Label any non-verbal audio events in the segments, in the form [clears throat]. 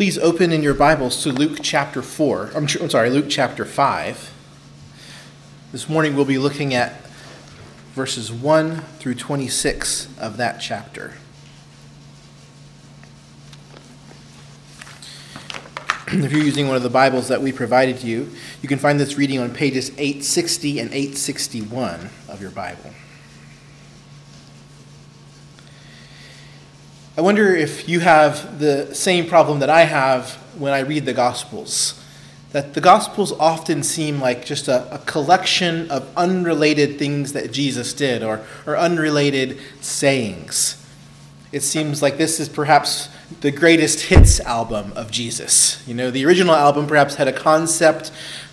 Please open in your Bibles to Luke chapter 4. I'm, I'm sorry, Luke chapter 5. This morning we'll be looking at verses 1 through 26 of that chapter. [clears throat] if you're using one of the Bibles that we provided you, you can find this reading on pages 860 and 861 of your Bible. I wonder if you have the same problem that I have when I read the Gospels. That the Gospels often seem like just a, a collection of unrelated things that Jesus did or, or unrelated sayings. It seems like this is perhaps the greatest hits album of Jesus. You know, the original album perhaps had a concept,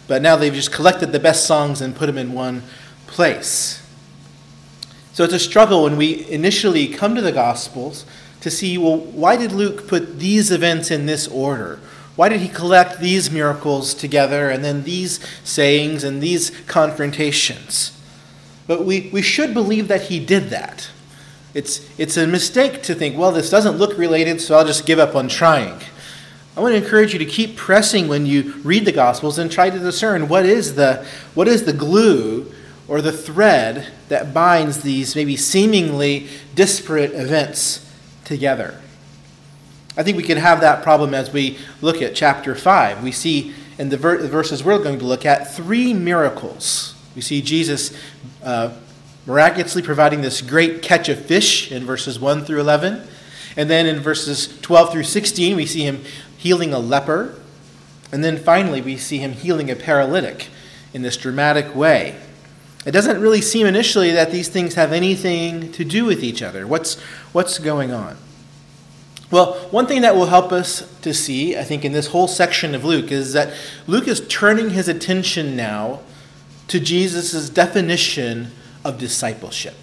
but now they've just collected the best songs and put them in one place. So it's a struggle when we initially come to the Gospels to see well, why did Luke put these events in this order? Why did he collect these miracles together and then these sayings and these confrontations? But we, we should believe that he did that. It's, it's a mistake to think, well, this doesn't look related, so I'll just give up on trying. I want to encourage you to keep pressing when you read the Gospels and try to discern what is the, what is the glue or the thread that binds these maybe seemingly disparate events together. I think we can have that problem as we look at chapter 5. We see in the, ver- the verses we're going to look at three miracles. We see Jesus uh, miraculously providing this great catch of fish in verses 1 through 11. And then in verses 12 through 16, we see him healing a leper. And then finally, we see him healing a paralytic in this dramatic way. It doesn't really seem initially that these things have anything to do with each other. What's, what's going on? Well, one thing that will help us to see, I think, in this whole section of Luke is that Luke is turning his attention now to Jesus' definition of discipleship.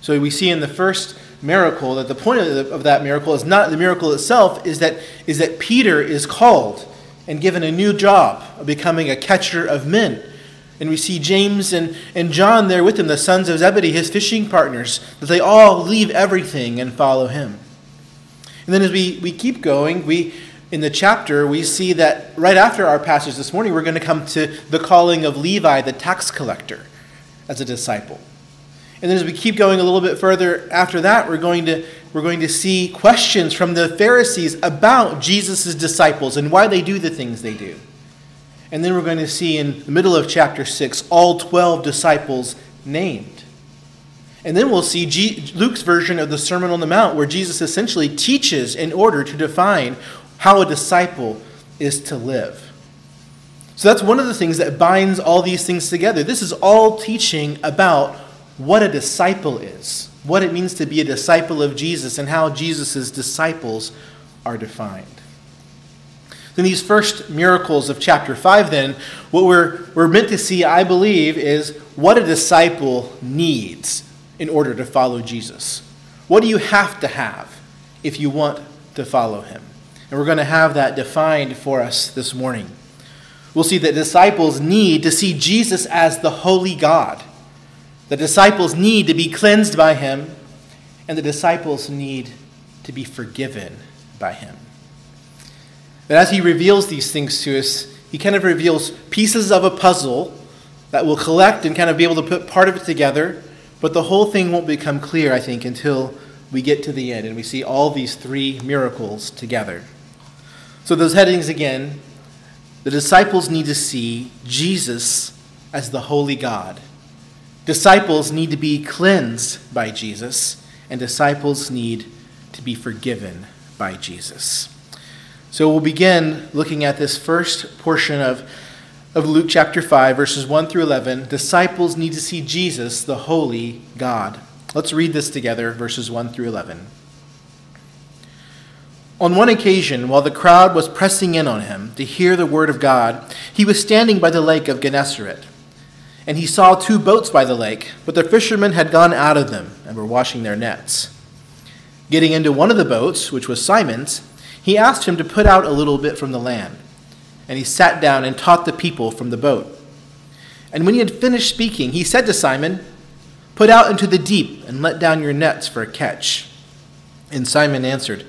So we see in the first miracle that the point of, the, of that miracle is not the miracle itself, is that, is that Peter is called and given a new job of becoming a catcher of men. And we see James and, and John there with him, the sons of Zebedee, his fishing partners, that they all leave everything and follow him. And then as we, we keep going, we in the chapter, we see that right after our passage this morning, we're going to come to the calling of Levi, the tax collector, as a disciple. And then as we keep going a little bit further after that, we're going to, we're going to see questions from the Pharisees about Jesus' disciples and why they do the things they do. And then we're going to see in the middle of chapter 6 all 12 disciples named. And then we'll see G- Luke's version of the Sermon on the Mount, where Jesus essentially teaches in order to define how a disciple is to live. So that's one of the things that binds all these things together. This is all teaching about what a disciple is, what it means to be a disciple of Jesus, and how Jesus' disciples are defined. In these first miracles of chapter 5, then, what we're, we're meant to see, I believe, is what a disciple needs in order to follow Jesus. What do you have to have if you want to follow him? And we're going to have that defined for us this morning. We'll see that disciples need to see Jesus as the holy God. The disciples need to be cleansed by him, and the disciples need to be forgiven by him. But as he reveals these things to us, he kind of reveals pieces of a puzzle that we'll collect and kind of be able to put part of it together, but the whole thing won't become clear, I think, until we get to the end and we see all these three miracles together. So, those headings again the disciples need to see Jesus as the holy God. Disciples need to be cleansed by Jesus, and disciples need to be forgiven by Jesus. So we'll begin looking at this first portion of, of Luke chapter 5, verses 1 through 11. Disciples need to see Jesus, the holy God. Let's read this together, verses 1 through 11. On one occasion, while the crowd was pressing in on him to hear the word of God, he was standing by the lake of Gennesaret. And he saw two boats by the lake, but the fishermen had gone out of them and were washing their nets. Getting into one of the boats, which was Simon's, he asked him to put out a little bit from the land. And he sat down and taught the people from the boat. And when he had finished speaking, he said to Simon, Put out into the deep and let down your nets for a catch. And Simon answered,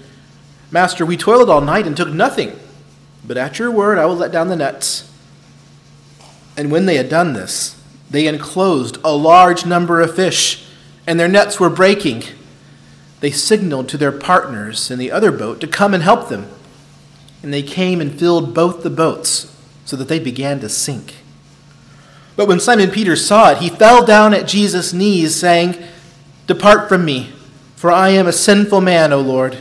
Master, we toiled all night and took nothing, but at your word I will let down the nets. And when they had done this, they enclosed a large number of fish, and their nets were breaking. They signaled to their partners in the other boat to come and help them. And they came and filled both the boats, so that they began to sink. But when Simon Peter saw it, he fell down at Jesus' knees, saying, Depart from me, for I am a sinful man, O Lord.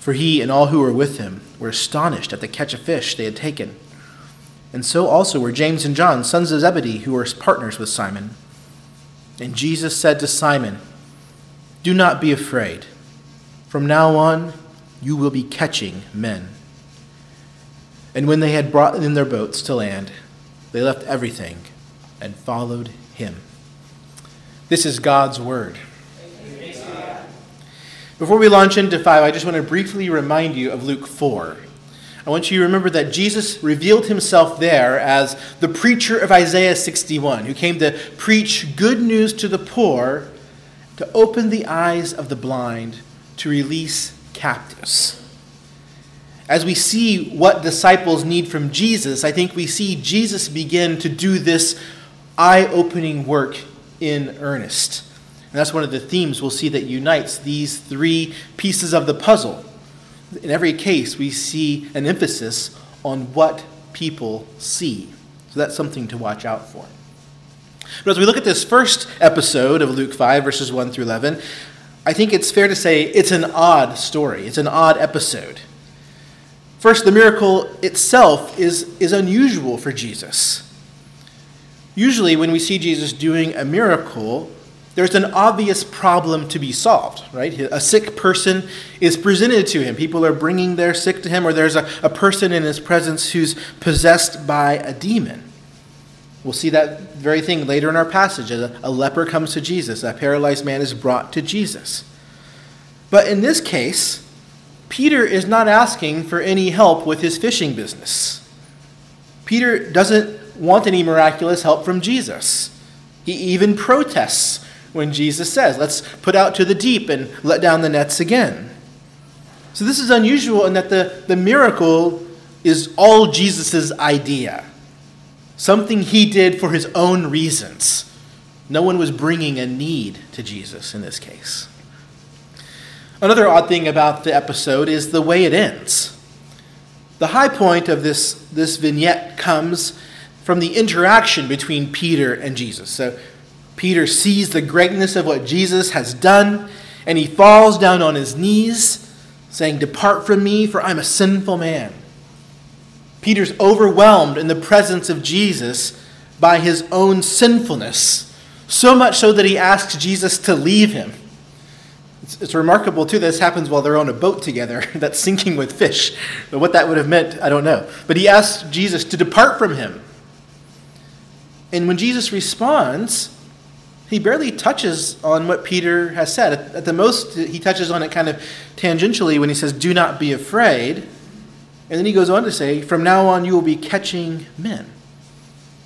For he and all who were with him were astonished at the catch of fish they had taken. And so also were James and John, sons of Zebedee, who were partners with Simon. And Jesus said to Simon, Do not be afraid. From now on, you will be catching men. And when they had brought in their boats to land, they left everything and followed him. This is God's word. Before we launch into 5, I just want to briefly remind you of Luke 4. I want you to remember that Jesus revealed himself there as the preacher of Isaiah 61, who came to preach good news to the poor, to open the eyes of the blind, to release captives. As we see what disciples need from Jesus, I think we see Jesus begin to do this eye opening work in earnest. And that's one of the themes we'll see that unites these three pieces of the puzzle. In every case, we see an emphasis on what people see. So that's something to watch out for. But as we look at this first episode of Luke 5, verses 1 through 11, I think it's fair to say it's an odd story. It's an odd episode. First, the miracle itself is, is unusual for Jesus. Usually, when we see Jesus doing a miracle, there's an obvious problem to be solved, right? A sick person is presented to him. People are bringing their sick to him, or there's a, a person in his presence who's possessed by a demon. We'll see that very thing later in our passage. A, a leper comes to Jesus, a paralyzed man is brought to Jesus. But in this case, Peter is not asking for any help with his fishing business. Peter doesn't want any miraculous help from Jesus. He even protests when Jesus says, Let's put out to the deep and let down the nets again. So this is unusual in that the, the miracle is all Jesus' idea, something he did for his own reasons. No one was bringing a need to Jesus in this case. Another odd thing about the episode is the way it ends. The high point of this, this vignette comes from the interaction between Peter and Jesus. So Peter sees the greatness of what Jesus has done, and he falls down on his knees, saying, Depart from me, for I'm a sinful man. Peter's overwhelmed in the presence of Jesus by his own sinfulness, so much so that he asks Jesus to leave him. It's, it's remarkable, too, this happens while they're on a boat together [laughs] that's sinking with fish. But what that would have meant, I don't know. But he asks Jesus to depart from him. And when Jesus responds, he barely touches on what Peter has said. At, at, the most, he touches on it kind of tangentially when he says, Do not be afraid. And then he goes on to say, From now on, you will be catching men.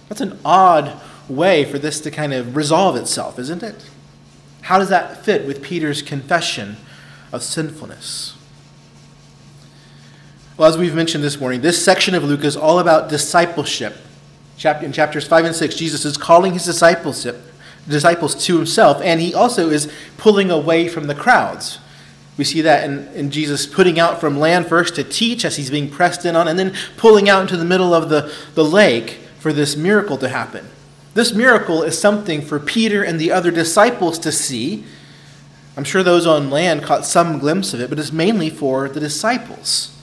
That's an odd way for this to kind of resolve itself, isn't it? How does that fit with Peter's confession of sinfulness? Well, as we've mentioned this morning, this section of Luke is all about discipleship. In chapters 5 and 6, Jesus is calling his disciples to himself, and he also is pulling away from the crowds. We see that in, in Jesus putting out from land first to teach as he's being pressed in on, and then pulling out into the middle of the, the lake for this miracle to happen. This miracle is something for Peter and the other disciples to see. I'm sure those on land caught some glimpse of it, but it's mainly for the disciples.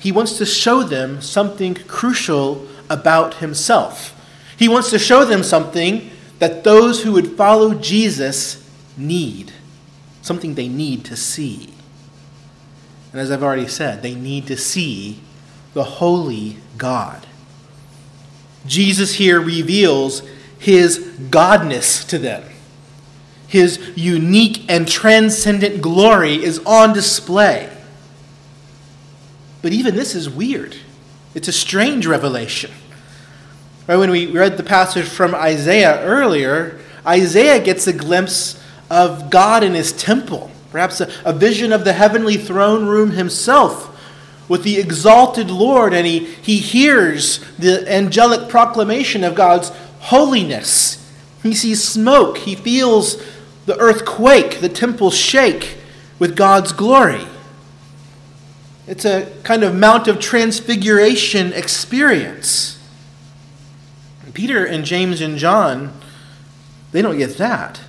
He wants to show them something crucial about himself. He wants to show them something that those who would follow Jesus need, something they need to see. And as I've already said, they need to see the holy God. Jesus here reveals his godness to them. His unique and transcendent glory is on display. But even this is weird. It's a strange revelation. Right, when we read the passage from Isaiah earlier, Isaiah gets a glimpse of God in his temple. perhaps a, a vision of the heavenly throne room himself with the exalted Lord, and he, he hears the angelic proclamation of God's holiness. He sees smoke, he feels the earth quake, the temple shake with God's glory. It's a kind of Mount of Transfiguration experience. Peter and James and John, they don't get that.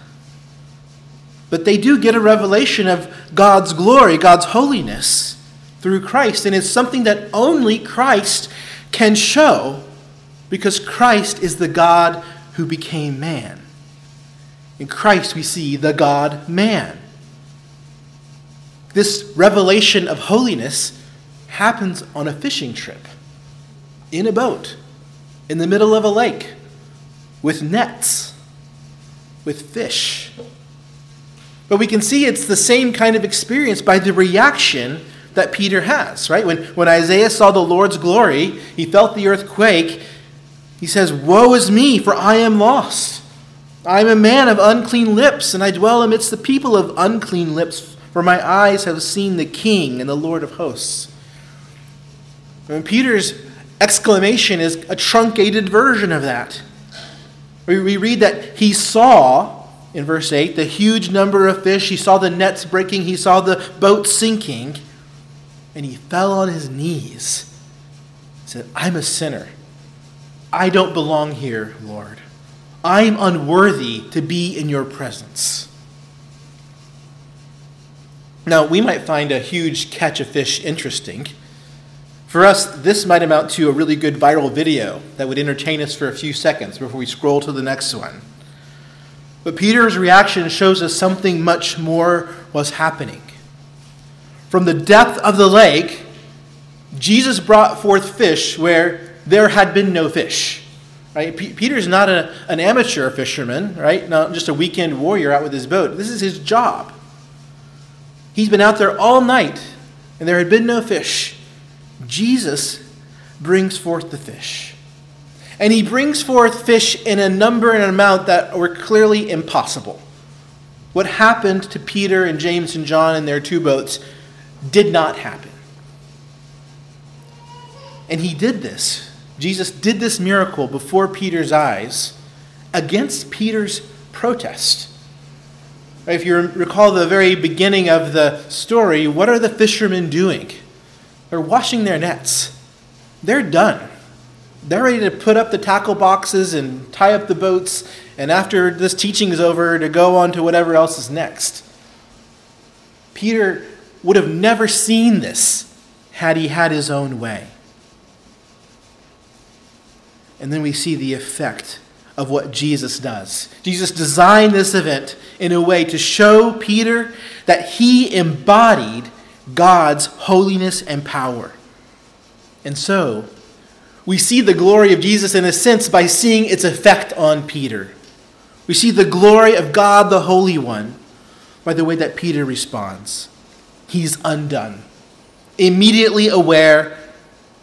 But they do get a revelation of God's glory, God's holiness through Christ. And it's something that only Christ can show because Christ is the God who became man. In Christ, we see the God man. This revelation of holiness happens on a fishing trip, in a boat, in the middle of a lake, with nets, with fish. But we can see it's the same kind of experience by the reaction that Peter has, right? When, when Isaiah saw the Lord's glory, he felt the earth quake. He says, Woe is me, for I am lost. I am a man of unclean lips, and I dwell amidst the people of unclean lips, for my eyes have seen the King and the Lord of hosts. And Peter's exclamation is a truncated version of that. We read that he saw, in verse 8, the huge number of fish. He saw the nets breaking. He saw the boat sinking. And he fell on his knees. He said, I'm a sinner. I don't belong here, Lord. I'm unworthy to be in your presence. Now, we might find a huge catch of fish interesting. For us, this might amount to a really good viral video that would entertain us for a few seconds before we scroll to the next one. But Peter's reaction shows us something much more was happening. From the depth of the lake, Jesus brought forth fish where there had been no fish. Right? P- Peter's not a, an amateur fisherman, right? Not just a weekend warrior out with his boat. This is his job. He's been out there all night, and there had been no fish. Jesus brings forth the fish. And he brings forth fish in a number and an amount that were clearly impossible. What happened to Peter and James and John in their two boats did not happen. And he did this. Jesus did this miracle before Peter's eyes against Peter's protest. If you recall the very beginning of the story, what are the fishermen doing? They're washing their nets. They're done. They're ready to put up the tackle boxes and tie up the boats, and after this teaching is over, to go on to whatever else is next. Peter would have never seen this had he had his own way. And then we see the effect of what Jesus does. Jesus designed this event in a way to show Peter that he embodied God's holiness and power. And so, we see the glory of Jesus in a sense by seeing its effect on Peter. We see the glory of God the Holy One by the way that Peter responds. He's undone, immediately aware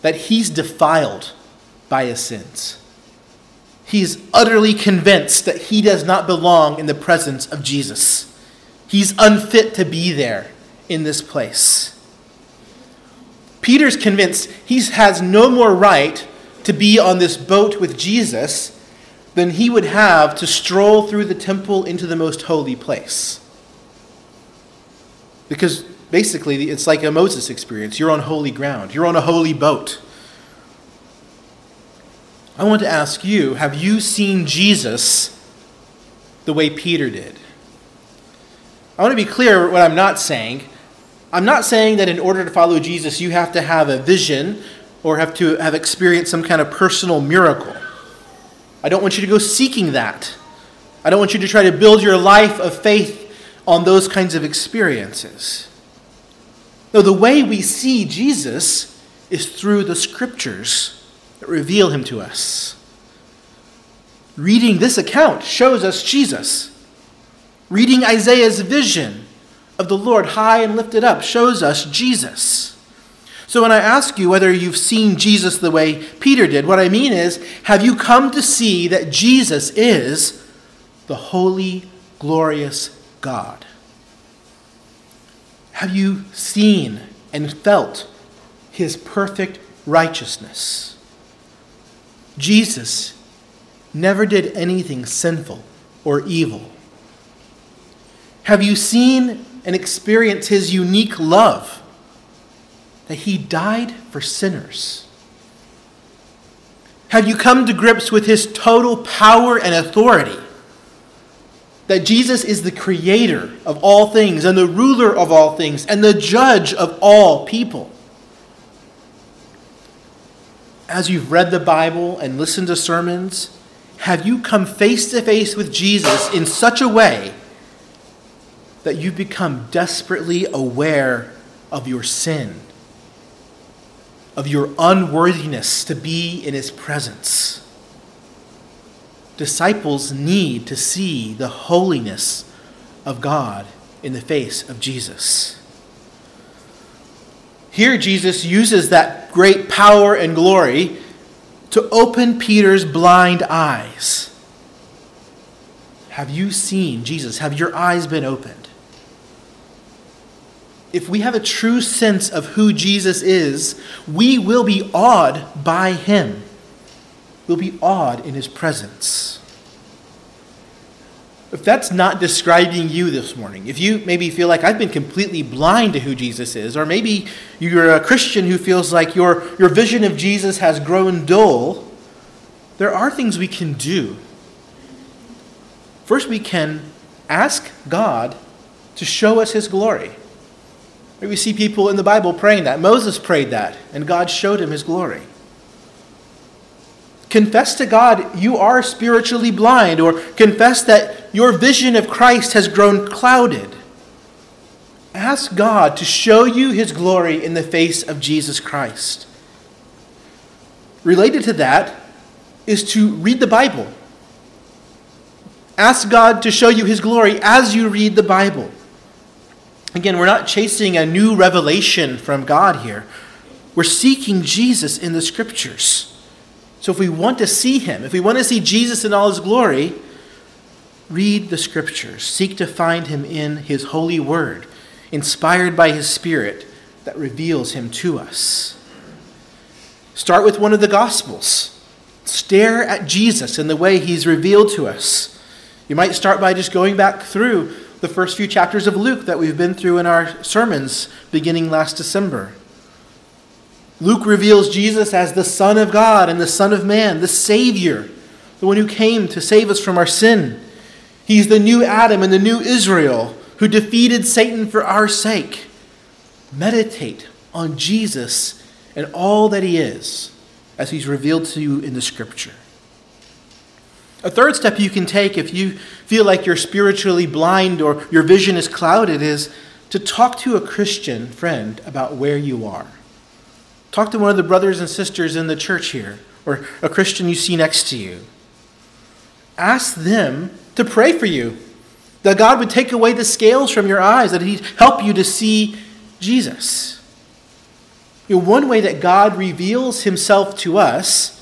that he's defiled by his sins. He's utterly convinced that he does not belong in the presence of Jesus. He's unfit to be there in this place. Peter's convinced he has no more right to be on this boat with Jesus than he would have to stroll through the temple into the most holy place. Because basically, it's like a Moses experience. You're on holy ground, you're on a holy boat. I want to ask you have you seen Jesus the way Peter did? I want to be clear what I'm not saying. I'm not saying that in order to follow Jesus, you have to have a vision or have to have experienced some kind of personal miracle. I don't want you to go seeking that. I don't want you to try to build your life of faith on those kinds of experiences. No, the way we see Jesus is through the scriptures that reveal him to us. Reading this account shows us Jesus. Reading Isaiah's vision of the Lord high and lifted up shows us Jesus. So when I ask you whether you've seen Jesus the way Peter did, what I mean is, have you come to see that Jesus is the holy, glorious God? Have you seen and felt his perfect righteousness? Jesus never did anything sinful or evil. Have you seen and experienced his unique love? That he died for sinners. Have you come to grips with his total power and authority? That Jesus is the creator of all things and the ruler of all things and the judge of all people. As you've read the Bible and listened to sermons, have you come face to face with Jesus in such a way that you've become desperately aware of your sin, of your unworthiness to be in his presence? Disciples need to see the holiness of God in the face of Jesus. Here, Jesus uses that great power and glory to open Peter's blind eyes. Have you seen Jesus? Have your eyes been opened? If we have a true sense of who Jesus is, we will be awed by him. We'll be awed in his presence. If that's not describing you this morning, if you maybe feel like I've been completely blind to who Jesus is, or maybe you're a Christian who feels like your, your vision of Jesus has grown dull, there are things we can do. First, we can ask God to show us his glory. We see people in the Bible praying that. Moses prayed that, and God showed him his glory. Confess to God you are spiritually blind, or confess that your vision of Christ has grown clouded. Ask God to show you his glory in the face of Jesus Christ. Related to that is to read the Bible. Ask God to show you his glory as you read the Bible. Again, we're not chasing a new revelation from God here. We're seeking Jesus in the scriptures. So if we want to see him, if we want to see Jesus in all his glory, read the scriptures. Seek to find him in his holy word, inspired by his spirit that reveals him to us. Start with one of the gospels. Stare at Jesus in the way he's revealed to us. You might start by just going back through the first few chapters of Luke that we've been through in our sermons beginning last December. Luke reveals Jesus as the Son of God and the Son of Man, the Savior, the one who came to save us from our sin. He's the new Adam and the new Israel who defeated Satan for our sake. Meditate on Jesus and all that he is as he's revealed to you in the scripture. A third step you can take if you feel like you're spiritually blind or your vision is clouded is to talk to a Christian friend about where you are. Talk to one of the brothers and sisters in the church here, or a Christian you see next to you. Ask them to pray for you, that God would take away the scales from your eyes, that He'd help you to see Jesus. You know, one way that God reveals Himself to us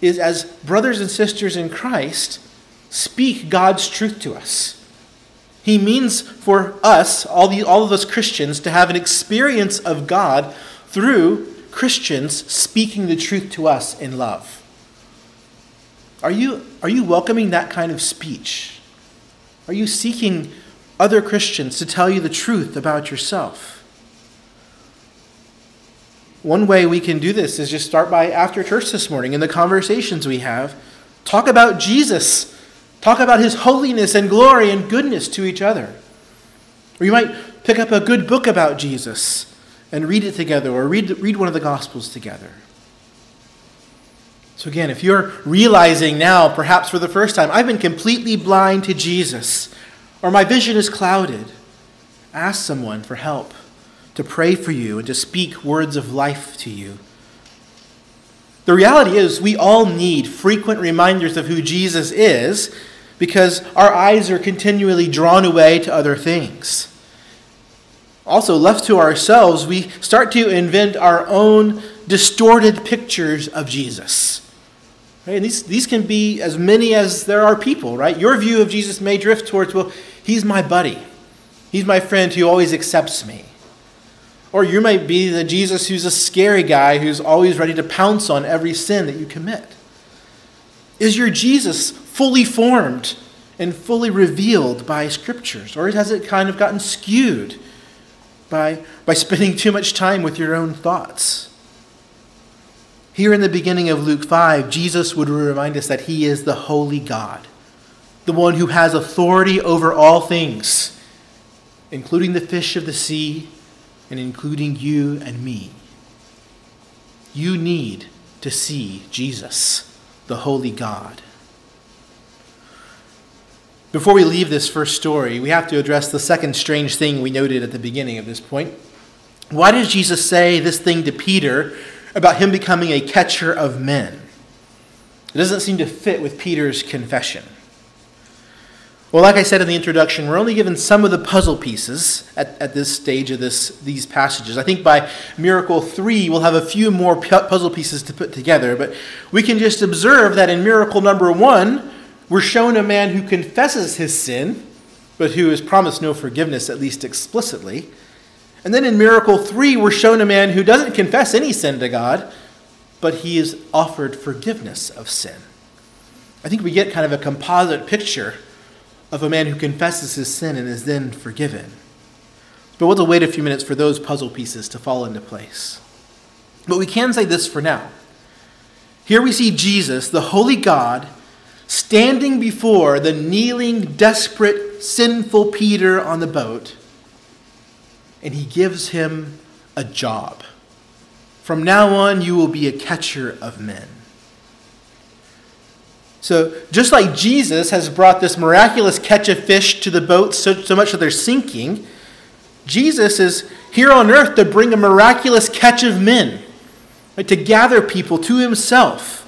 is as brothers and sisters in Christ, speak God's truth to us. He means for us, all, the, all of us Christians, to have an experience of God through Christians speaking the truth to us in love. Are you, are you welcoming that kind of speech? Are you seeking other Christians to tell you the truth about yourself? One way we can do this is just start by after church this morning in the conversations we have. Talk about Jesus. Talk about his holiness and glory and goodness to each other. Or you might pick up a good book about Jesus and read it together or read, read one of the Gospels together. So, again, if you're realizing now, perhaps for the first time, I've been completely blind to Jesus, or my vision is clouded, ask someone for help to pray for you and to speak words of life to you. The reality is, we all need frequent reminders of who Jesus is because our eyes are continually drawn away to other things also left to ourselves, we start to invent our own distorted pictures of Jesus. Right? And these, these can be as many as there are people, right? Your view of Jesus may drift towards, well, he's my buddy. He's my friend who always accepts me. Or you might be the Jesus who's a scary guy who's always ready to pounce on every sin that you commit. Is your Jesus fully formed and fully revealed by scriptures? Or has it kind of gotten skewed by, by spending too much time with your own thoughts? Here in the beginning of Luke 5, Jesus would remind us that he is the holy God, the one who has authority over all things, including the fish of the sea and including you and me. You need to see Jesus, the holy God. Before we leave this first story, we have to address the second strange thing we noted at the beginning of this point. Why does Jesus say this thing to Peter about him becoming a catcher of men? It doesn't seem to fit with Peter's confession. Well, like I said in the introduction, we're only given some of the puzzle pieces at, at this stage of this, these passages. I think by Miracle 3, we'll have a few more puzzle pieces to put together, but we can just observe that in Miracle number 1, we're shown a man who confesses his sin, but who is promised no forgiveness, at least explicitly. And then in Miracle 3, we're shown a man who doesn't confess any sin to God, but he is offered forgiveness of sin. I think we get kind of a composite picture of a man who confesses his sin and is then forgiven. But we'll wait a few minutes for those puzzle pieces to fall into place. But we can say this for now. Here we see Jesus, the holy God, standing before the kneeling, desperate, sinful Peter on the boat, and he gives him a job. From now on, you will be a catcher of men. So, just like Jesus has brought this miraculous catch of fish to the boat so, so much that they're sinking, Jesus is here on earth to bring a miraculous catch of men, right, to gather people to himself,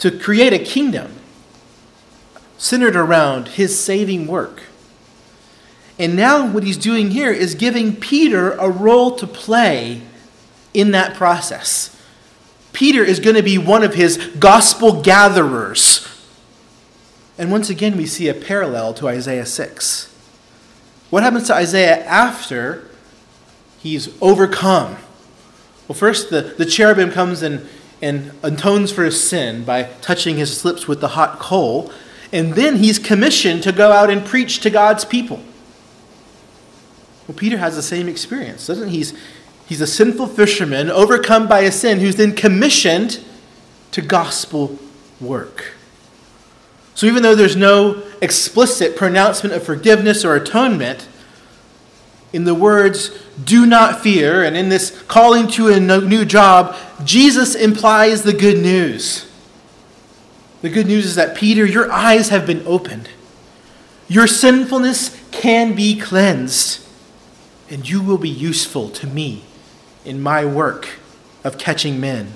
to create a kingdom centered around his saving work. And now, what he's doing here is giving Peter a role to play in that process. Peter is going to be one of his gospel gatherers. And once again, we see a parallel to Isaiah 6. What happens to Isaiah after he's overcome? Well, first, the, the cherubim comes and, and atones for his sin by touching his lips with the hot coal. And then he's commissioned to go out and preach to God's people. Well, Peter has the same experience, doesn't he? He's, He's a sinful fisherman overcome by a sin who's then commissioned to gospel work. So even though there's no explicit pronouncement of forgiveness or atonement, in the words, do not fear, and in this calling to a new job, Jesus implies the good news. The good news is that, Peter, your eyes have been opened. Your sinfulness can be cleansed, and you will be useful to me in my work of catching men,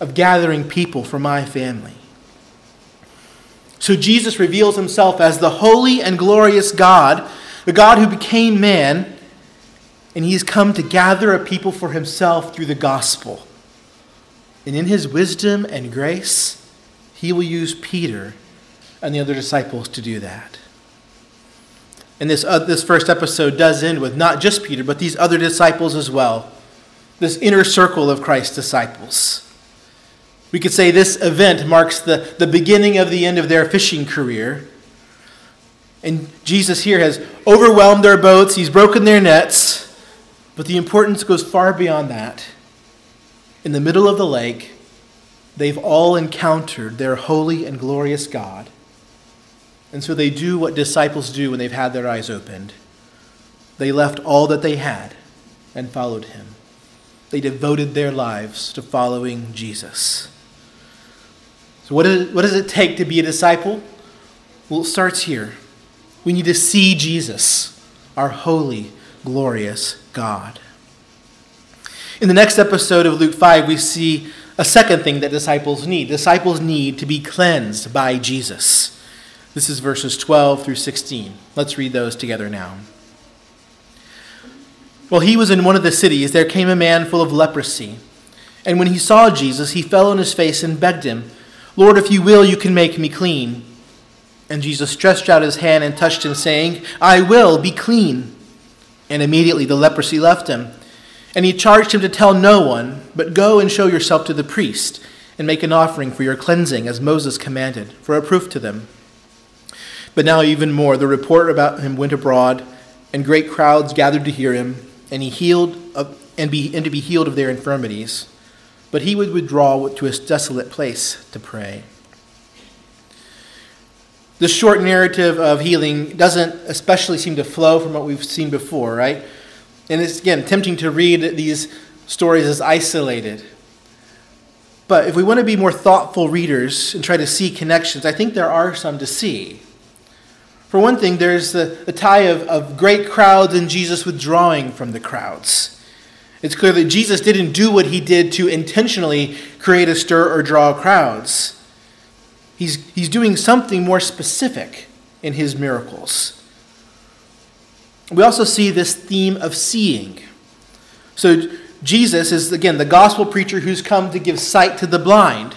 of gathering people for my family. So Jesus reveals himself as the holy and glorious God, the God who became man, and he has come to gather a people for himself through the gospel. And in his wisdom and grace, he will use Peter and the other disciples to do that. And this, uh, this first episode does end with not just Peter, but these other disciples as well this inner circle of Christ's disciples. We could say this event marks the, the beginning of the end of their fishing career. And Jesus here has overwhelmed their boats, he's broken their nets, but the importance goes far beyond that. In the middle of the lake, they've all encountered their holy and glorious God. And so they do what disciples do when they've had their eyes opened. They left all that they had and followed him. They devoted their lives to following Jesus. So, what, is, what does it take to be a disciple? Well, it starts here. We need to see Jesus, our holy, glorious God. In the next episode of Luke 5, we see a second thing that disciples need. Disciples need to be cleansed by Jesus. This is verses 12 through 16. Let's read those together now. While he was in one of the cities, there came a man full of leprosy. And when he saw Jesus, he fell on his face and begged him, Lord, if you will, you can make me clean. And Jesus stretched out his hand and touched him, saying, I will, be clean. And immediately the leprosy left him. And he charged him to tell no one, but go and show yourself to the priest, and make an offering for your cleansing, as Moses commanded, for a proof to them. But now, even more, the report about him went abroad, and great crowds gathered to hear him, and he healed of, and, be, and to be healed of their infirmities. But he would withdraw to a desolate place to pray. The short narrative of healing doesn't especially seem to flow from what we've seen before, right? And it's, again, tempting to read these stories as isolated. But if we want to be more thoughtful readers and try to see connections, I think there are some to see. For one thing, there's the, the tie of, of great crowds and Jesus withdrawing from the crowds. It's clear that Jesus didn't do what he did to intentionally create a stir or draw crowds. He's, he's doing something more specific in his miracles. We also see this theme of seeing. So, Jesus is, again, the gospel preacher who's come to give sight to the blind.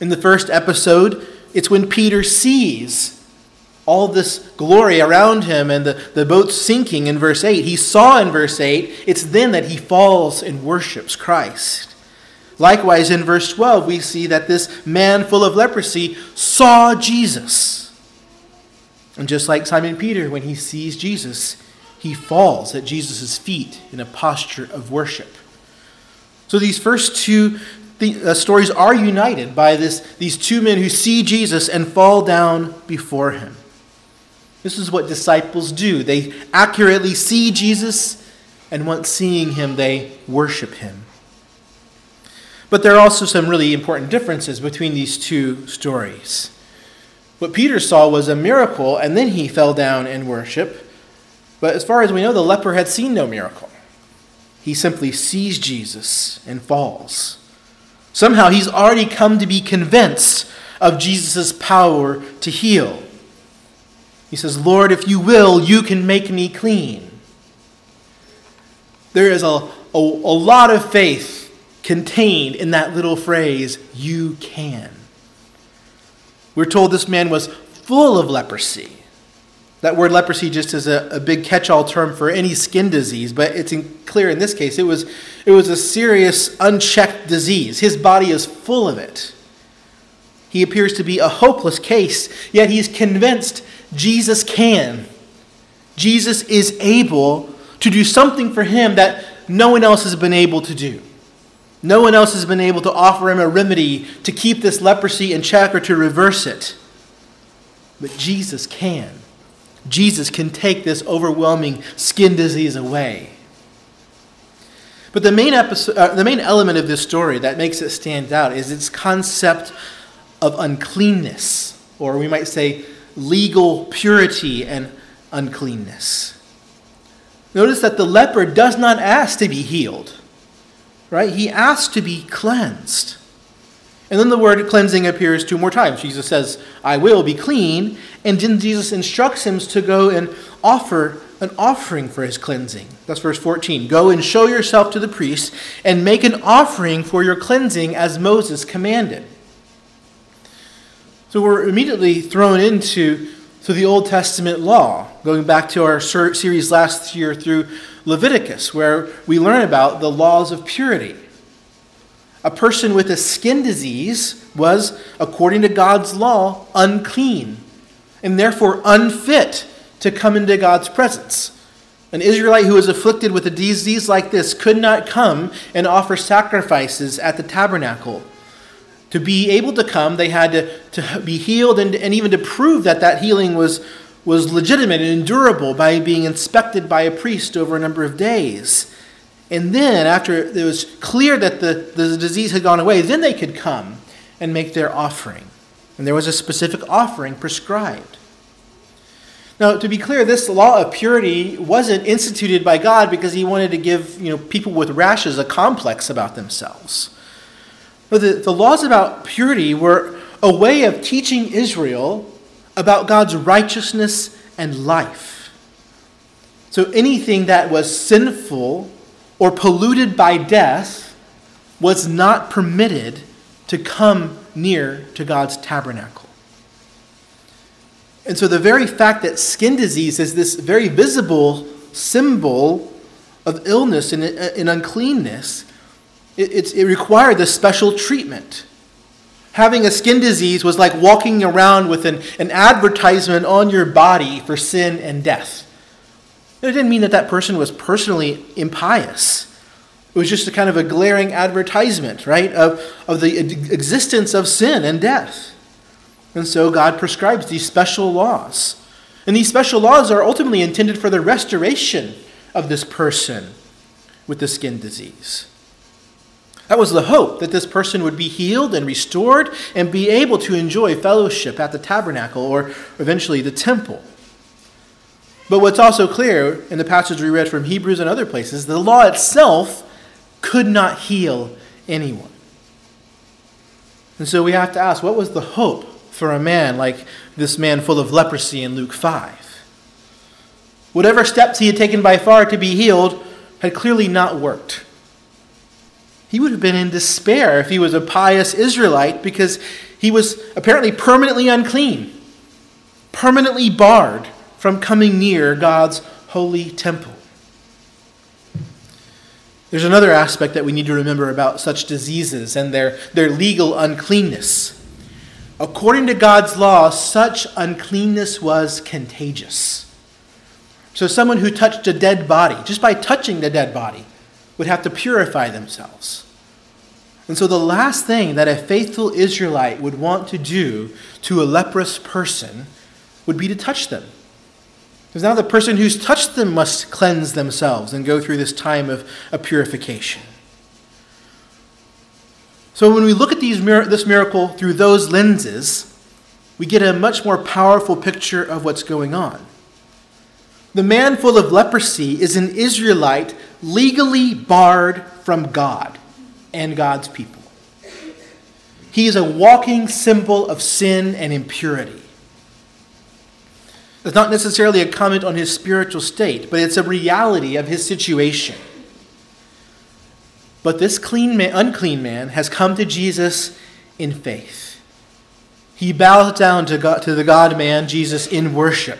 In the first episode, it's when Peter sees all this glory around him and the, the boat sinking in verse 8. He saw in verse 8, it's then that he falls and worships Christ. Likewise, in verse 12, we see that this man full of leprosy saw Jesus. And just like Simon Peter, when he sees Jesus, he falls at Jesus' feet in a posture of worship. So these first two th- uh, stories are united by this, these two men who see Jesus and fall down before him. This is what disciples do. They accurately see Jesus, and once seeing him, they worship him. But there are also some really important differences between these two stories. What Peter saw was a miracle, and then he fell down in worship. But as far as we know, the leper had seen no miracle. He simply sees Jesus and falls. Somehow he's already come to be convinced of Jesus' power to heal. He says, Lord, if you will, you can make me clean. There is a, a, a lot of faith contained in that little phrase, you can. We're told this man was full of leprosy. That word leprosy just is a, a big catch all term for any skin disease, but it's in, clear in this case it was, it was a serious, unchecked disease. His body is full of it. He appears to be a hopeless case, yet he's convinced Jesus can. Jesus is able to do something for him that no one else has been able to do. No one else has been able to offer him a remedy to keep this leprosy in check or to reverse it. But Jesus can. Jesus can take this overwhelming skin disease away. But the main, episode, uh, the main element of this story that makes it stand out is its concept of uncleanness, or we might say legal purity and uncleanness. Notice that the leper does not ask to be healed, right? He asks to be cleansed. And then the word cleansing appears two more times. Jesus says, I will be clean. And then Jesus instructs him to go and offer an offering for his cleansing. That's verse 14. Go and show yourself to the priest and make an offering for your cleansing as Moses commanded. So we're immediately thrown into to the Old Testament law, going back to our series last year through Leviticus, where we learn about the laws of purity. A person with a skin disease was, according to God's law, unclean and therefore unfit to come into God's presence. An Israelite who was afflicted with a disease like this could not come and offer sacrifices at the tabernacle. To be able to come, they had to, to be healed and, and even to prove that that healing was, was legitimate and endurable by being inspected by a priest over a number of days. And then, after it was clear that the, the disease had gone away, then they could come and make their offering. And there was a specific offering prescribed. Now, to be clear, this law of purity wasn't instituted by God because he wanted to give you know, people with rashes a complex about themselves. The, the laws about purity were a way of teaching Israel about God's righteousness and life. So anything that was sinful or polluted by death was not permitted to come near to God's tabernacle. And so the very fact that skin disease is this very visible symbol of illness and, uh, and uncleanness, it, it required this special treatment. Having a skin disease was like walking around with an, an advertisement on your body for sin and death. It didn't mean that that person was personally impious. It was just a kind of a glaring advertisement, right, of, of the existence of sin and death. And so God prescribes these special laws. And these special laws are ultimately intended for the restoration of this person with the skin disease. That was the hope that this person would be healed and restored and be able to enjoy fellowship at the tabernacle or eventually the temple. But what's also clear in the passage we read from Hebrews and other places, the law itself could not heal anyone. And so we have to ask what was the hope for a man like this man full of leprosy in Luke 5? Whatever steps he had taken by far to be healed had clearly not worked. He would have been in despair if he was a pious Israelite because he was apparently permanently unclean, permanently barred from coming near God's holy temple. There's another aspect that we need to remember about such diseases and their, their legal uncleanness. According to God's law, such uncleanness was contagious. So, someone who touched a dead body, just by touching the dead body, would have to purify themselves. And so, the last thing that a faithful Israelite would want to do to a leprous person would be to touch them. Because now the person who's touched them must cleanse themselves and go through this time of, of purification. So when we look at these, this miracle through those lenses, we get a much more powerful picture of what's going on. The man full of leprosy is an Israelite legally barred from God and God's people. He is a walking symbol of sin and impurity. It's not necessarily a comment on his spiritual state, but it's a reality of his situation. But this clean man, unclean man has come to Jesus in faith. He bows down to, God, to the God man, Jesus, in worship,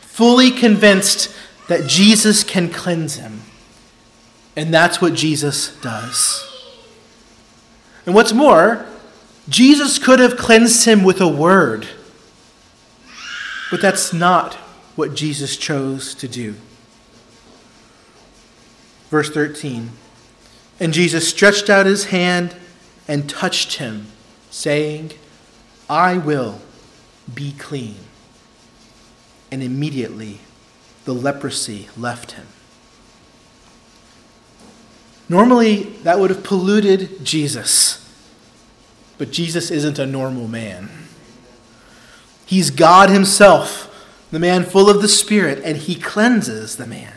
fully convinced that Jesus can cleanse him. And that's what Jesus does. And what's more, Jesus could have cleansed him with a word but that's not what Jesus chose to do. Verse 13 And Jesus stretched out his hand and touched him, saying, I will be clean. And immediately the leprosy left him. Normally, that would have polluted Jesus. But Jesus isn't a normal man. He's God Himself, the man full of the Spirit, and He cleanses the man.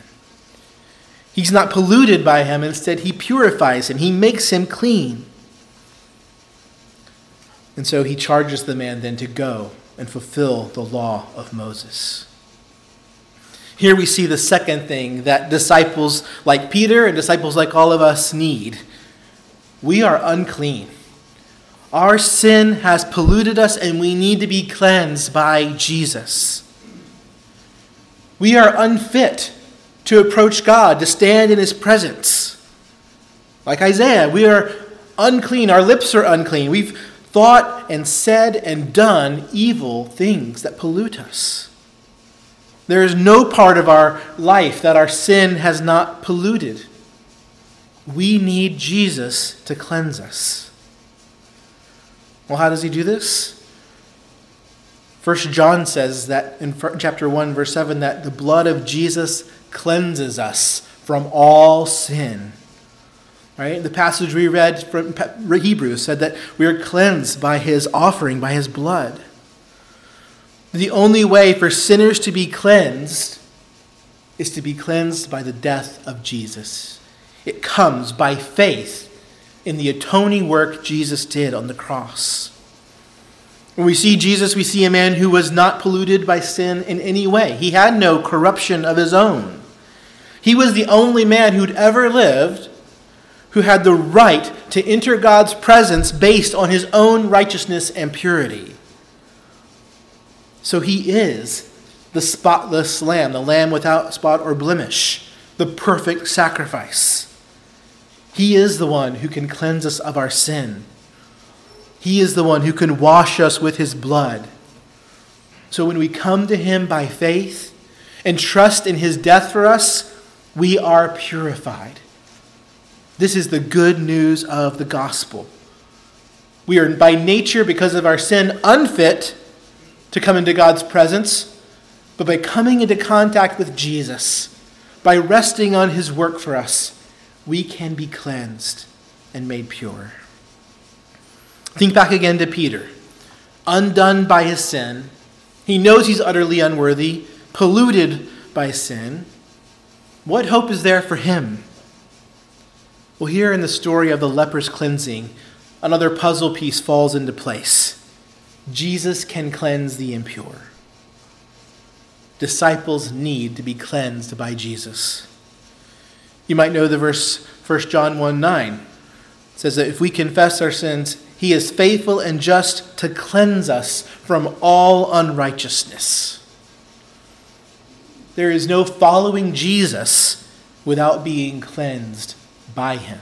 He's not polluted by him, instead, He purifies him, He makes him clean. And so He charges the man then to go and fulfill the law of Moses. Here we see the second thing that disciples like Peter and disciples like all of us need. We are unclean. Our sin has polluted us and we need to be cleansed by Jesus. We are unfit to approach God, to stand in His presence. Like Isaiah, we are unclean. Our lips are unclean. We've thought and said and done evil things that pollute us. There is no part of our life that our sin has not polluted. We need Jesus to cleanse us. Well, how does he do this? First John says that in chapter 1 verse 7 that the blood of Jesus cleanses us from all sin. Right? The passage we read from Hebrews said that we are cleansed by his offering, by his blood. The only way for sinners to be cleansed is to be cleansed by the death of Jesus. It comes by faith in the atoning work Jesus did on the cross. When we see Jesus, we see a man who was not polluted by sin in any way. He had no corruption of his own. He was the only man who'd ever lived who had the right to enter God's presence based on his own righteousness and purity. So he is the spotless lamb, the lamb without spot or blemish, the perfect sacrifice. He is the one who can cleanse us of our sin. He is the one who can wash us with his blood. So when we come to him by faith and trust in his death for us, we are purified. This is the good news of the gospel. We are by nature, because of our sin, unfit to come into God's presence, but by coming into contact with Jesus, by resting on his work for us, we can be cleansed and made pure. Think back again to Peter. Undone by his sin, he knows he's utterly unworthy, polluted by sin. What hope is there for him? Well, here in the story of the leper's cleansing, another puzzle piece falls into place. Jesus can cleanse the impure. Disciples need to be cleansed by Jesus. You might know the verse 1 John 1 9. It says that if we confess our sins, he is faithful and just to cleanse us from all unrighteousness. There is no following Jesus without being cleansed by him.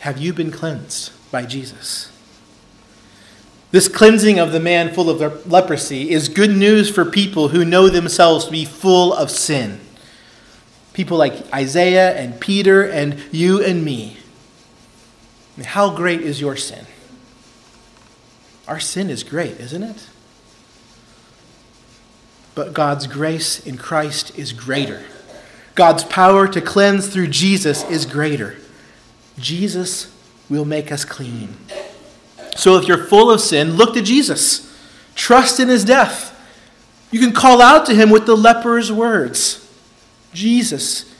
Have you been cleansed by Jesus? This cleansing of the man full of leprosy is good news for people who know themselves to be full of sin. People like Isaiah and Peter and you and me. How great is your sin? Our sin is great, isn't it? But God's grace in Christ is greater. God's power to cleanse through Jesus is greater. Jesus will make us clean. So if you're full of sin, look to Jesus. Trust in his death. You can call out to him with the leper's words Jesus,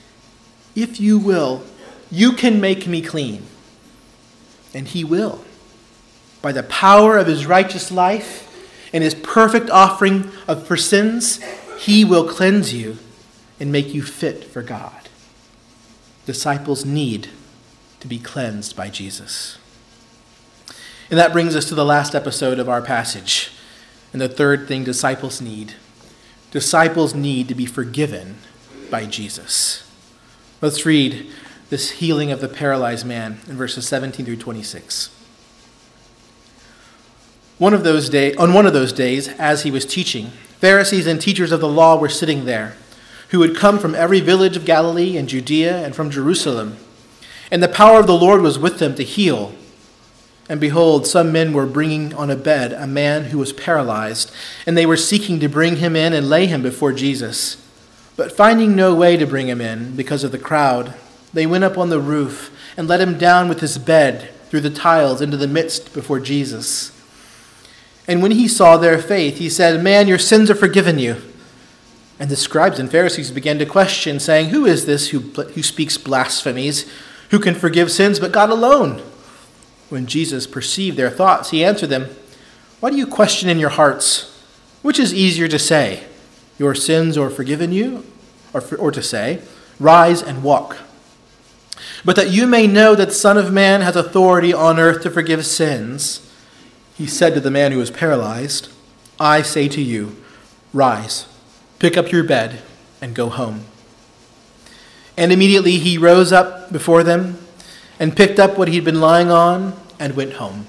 if you will, you can make me clean. And he will. By the power of his righteous life and his perfect offering of, for sins, he will cleanse you and make you fit for God. Disciples need to be cleansed by Jesus. And that brings us to the last episode of our passage. And the third thing disciples need disciples need to be forgiven by Jesus. Let's read this healing of the paralyzed man in verses 17 through 26. One of those day, on one of those days, as he was teaching, Pharisees and teachers of the law were sitting there who had come from every village of Galilee and Judea and from Jerusalem. And the power of the Lord was with them to heal. And behold, some men were bringing on a bed a man who was paralyzed, and they were seeking to bring him in and lay him before Jesus. But finding no way to bring him in because of the crowd, they went up on the roof and let him down with his bed through the tiles into the midst before Jesus. And when he saw their faith, he said, Man, your sins are forgiven you. And the scribes and Pharisees began to question, saying, Who is this who, who speaks blasphemies? Who can forgive sins but God alone? When Jesus perceived their thoughts, he answered them, Why do you question in your hearts? Which is easier to say, Your sins are forgiven you? Or, or to say, Rise and walk. But that you may know that the Son of Man has authority on earth to forgive sins, he said to the man who was paralyzed, I say to you, Rise Pick up your bed and go home. And immediately he rose up before them and picked up what he had been lying on and went home,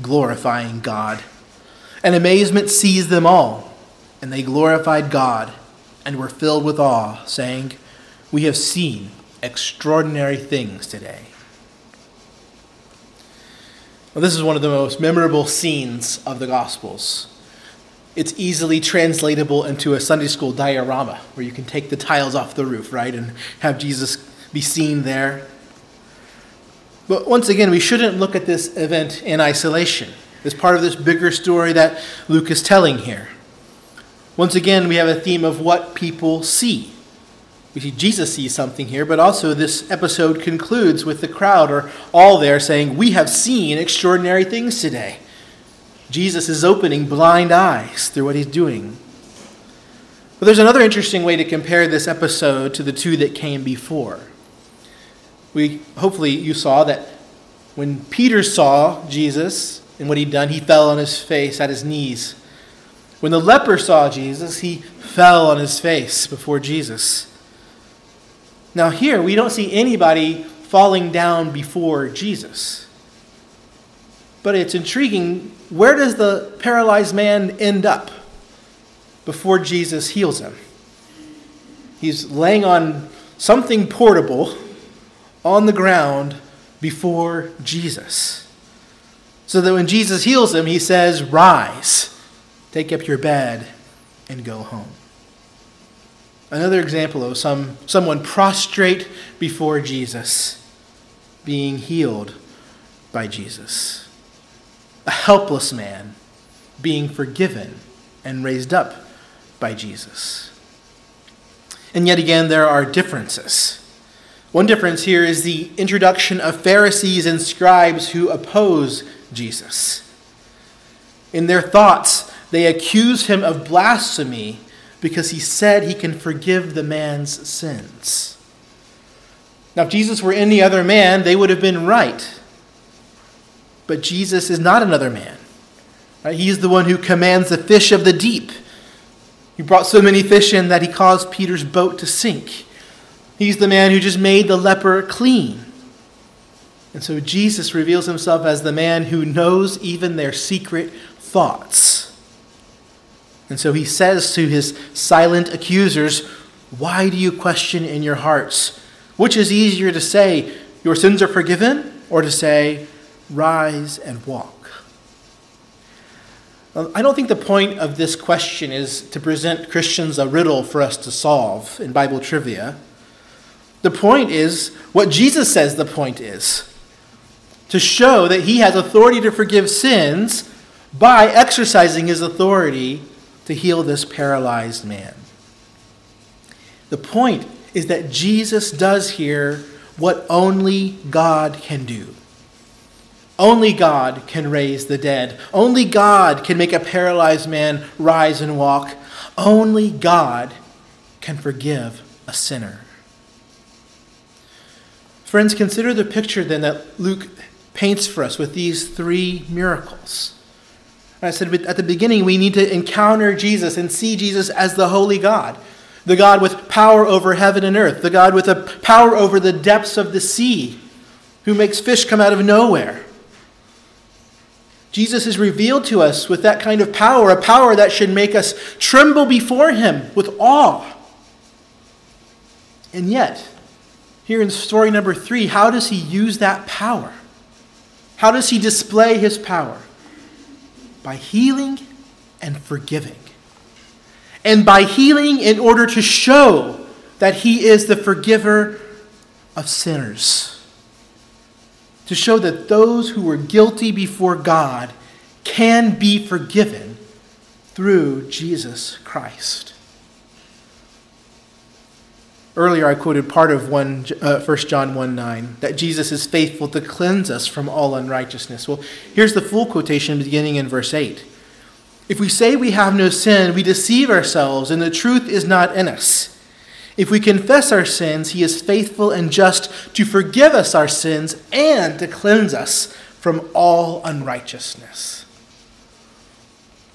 glorifying God. And amazement seized them all, and they glorified God and were filled with awe, saying, We have seen extraordinary things today. Well, this is one of the most memorable scenes of the Gospels it's easily translatable into a Sunday school diorama where you can take the tiles off the roof, right, and have Jesus be seen there. But once again, we shouldn't look at this event in isolation. It's part of this bigger story that Luke is telling here. Once again, we have a theme of what people see. We see Jesus sees something here, but also this episode concludes with the crowd or all there saying, We have seen extraordinary things today. Jesus is opening blind eyes through what he's doing. But there's another interesting way to compare this episode to the two that came before. We hopefully you saw that when Peter saw Jesus and what he'd done, he fell on his face at his knees. When the leper saw Jesus, he fell on his face before Jesus. Now, here we don't see anybody falling down before Jesus. But it's intriguing where does the paralyzed man end up before Jesus heals him? He's laying on something portable on the ground before Jesus. So that when Jesus heals him, he says, Rise, take up your bed, and go home. Another example of some, someone prostrate before Jesus being healed by Jesus. A helpless man being forgiven and raised up by Jesus. And yet again, there are differences. One difference here is the introduction of Pharisees and scribes who oppose Jesus. In their thoughts, they accuse him of blasphemy because he said he can forgive the man's sins. Now, if Jesus were any other man, they would have been right. But Jesus is not another man. Right? is the one who commands the fish of the deep. He brought so many fish in that he caused Peter's boat to sink. He's the man who just made the leper clean. And so Jesus reveals himself as the man who knows even their secret thoughts. And so he says to his silent accusers, Why do you question in your hearts? Which is easier to say, Your sins are forgiven, or to say, Rise and walk? I don't think the point of this question is to present Christians a riddle for us to solve in Bible trivia. The point is what Jesus says the point is to show that he has authority to forgive sins by exercising his authority to heal this paralyzed man. The point is that Jesus does here what only God can do. Only God can raise the dead. Only God can make a paralyzed man rise and walk. Only God can forgive a sinner. Friends, consider the picture then that Luke paints for us with these three miracles. I said at the beginning, we need to encounter Jesus and see Jesus as the holy God, the God with power over heaven and earth, the God with a power over the depths of the sea, who makes fish come out of nowhere. Jesus is revealed to us with that kind of power, a power that should make us tremble before him with awe. And yet, here in story number three, how does he use that power? How does he display his power? By healing and forgiving. And by healing in order to show that he is the forgiver of sinners. To show that those who were guilty before God can be forgiven through Jesus Christ. Earlier, I quoted part of 1, uh, 1 John 1 9, that Jesus is faithful to cleanse us from all unrighteousness. Well, here's the full quotation beginning in verse 8. If we say we have no sin, we deceive ourselves, and the truth is not in us. If we confess our sins, he is faithful and just to forgive us our sins and to cleanse us from all unrighteousness.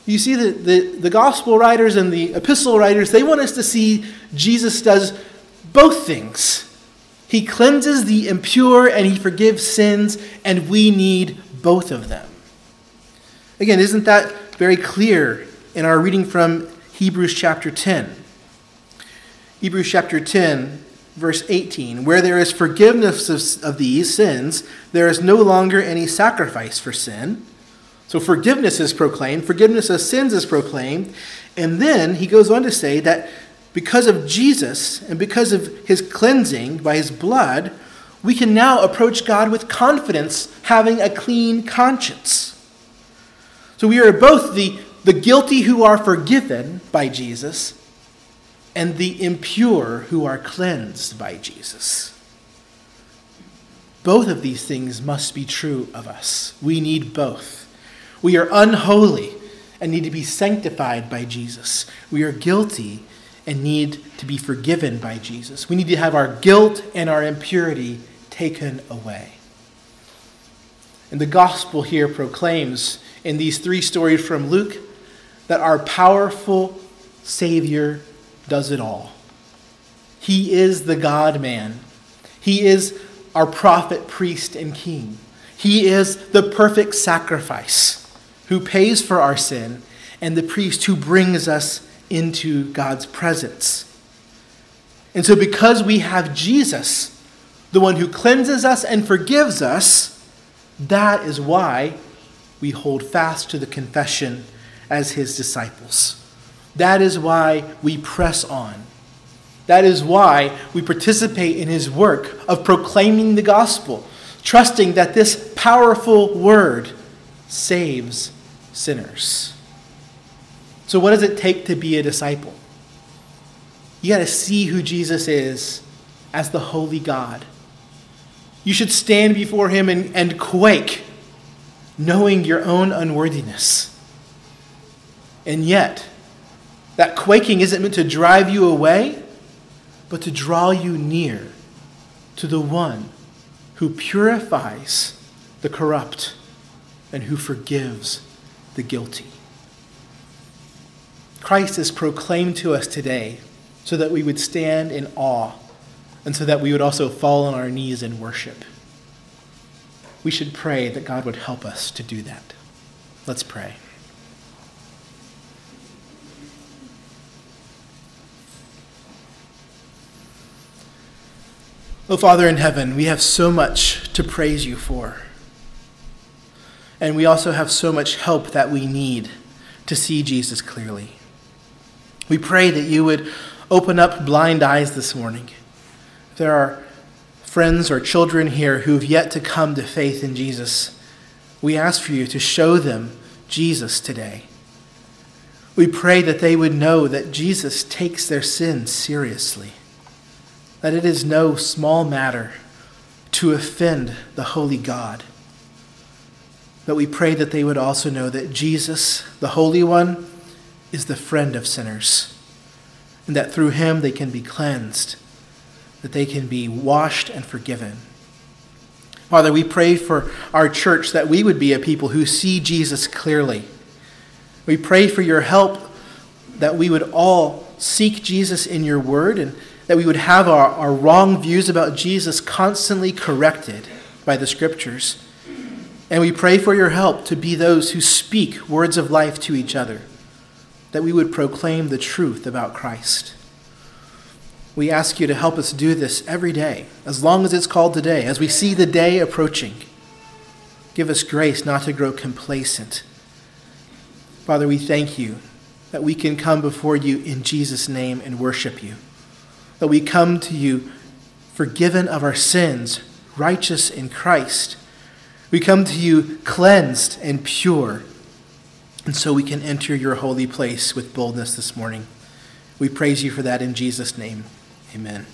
You see, the, the, the gospel writers and the epistle writers, they want us to see Jesus does both things. He cleanses the impure and he forgives sins, and we need both of them. Again, isn't that very clear in our reading from Hebrews chapter 10? Hebrews chapter 10, verse 18 Where there is forgiveness of, of these sins, there is no longer any sacrifice for sin. So forgiveness is proclaimed, forgiveness of sins is proclaimed. And then he goes on to say that because of Jesus and because of his cleansing by his blood, we can now approach God with confidence, having a clean conscience. So we are both the, the guilty who are forgiven by Jesus and the impure who are cleansed by Jesus. Both of these things must be true of us. We need both. We are unholy and need to be sanctified by Jesus. We are guilty and need to be forgiven by Jesus. We need to have our guilt and our impurity taken away. And the gospel here proclaims in these three stories from Luke that our powerful Savior does it all. He is the God man. He is our prophet, priest, and king. He is the perfect sacrifice who pays for our sin and the priest who brings us into God's presence. And so, because we have Jesus, the one who cleanses us and forgives us, that is why we hold fast to the confession as his disciples. That is why we press on. That is why we participate in his work of proclaiming the gospel, trusting that this powerful word saves sinners. So, what does it take to be a disciple? You got to see who Jesus is as the holy God. You should stand before him and, and quake, knowing your own unworthiness. And yet, that quaking isn't meant to drive you away, but to draw you near to the one who purifies the corrupt and who forgives the guilty. Christ is proclaimed to us today so that we would stand in awe and so that we would also fall on our knees in worship. We should pray that God would help us to do that. Let's pray. Oh, Father in heaven, we have so much to praise you for. And we also have so much help that we need to see Jesus clearly. We pray that you would open up blind eyes this morning. If there are friends or children here who have yet to come to faith in Jesus, we ask for you to show them Jesus today. We pray that they would know that Jesus takes their sins seriously, that it is no small matter to offend the holy God. But we pray that they would also know that Jesus, the Holy One, is the friend of sinners and that through him they can be cleansed, that they can be washed and forgiven. Father, we pray for our church that we would be a people who see Jesus clearly. We pray for your help that we would all seek Jesus in your word and that we would have our, our wrong views about Jesus constantly corrected by the scriptures. And we pray for your help to be those who speak words of life to each other that we would proclaim the truth about Christ. We ask you to help us do this every day, as long as it's called today, as we see the day approaching. Give us grace not to grow complacent. Father, we thank you that we can come before you in Jesus' name and worship you. That we come to you forgiven of our sins, righteous in Christ. We come to you cleansed and pure and so we can enter your holy place with boldness this morning. We praise you for that in Jesus' name. Amen.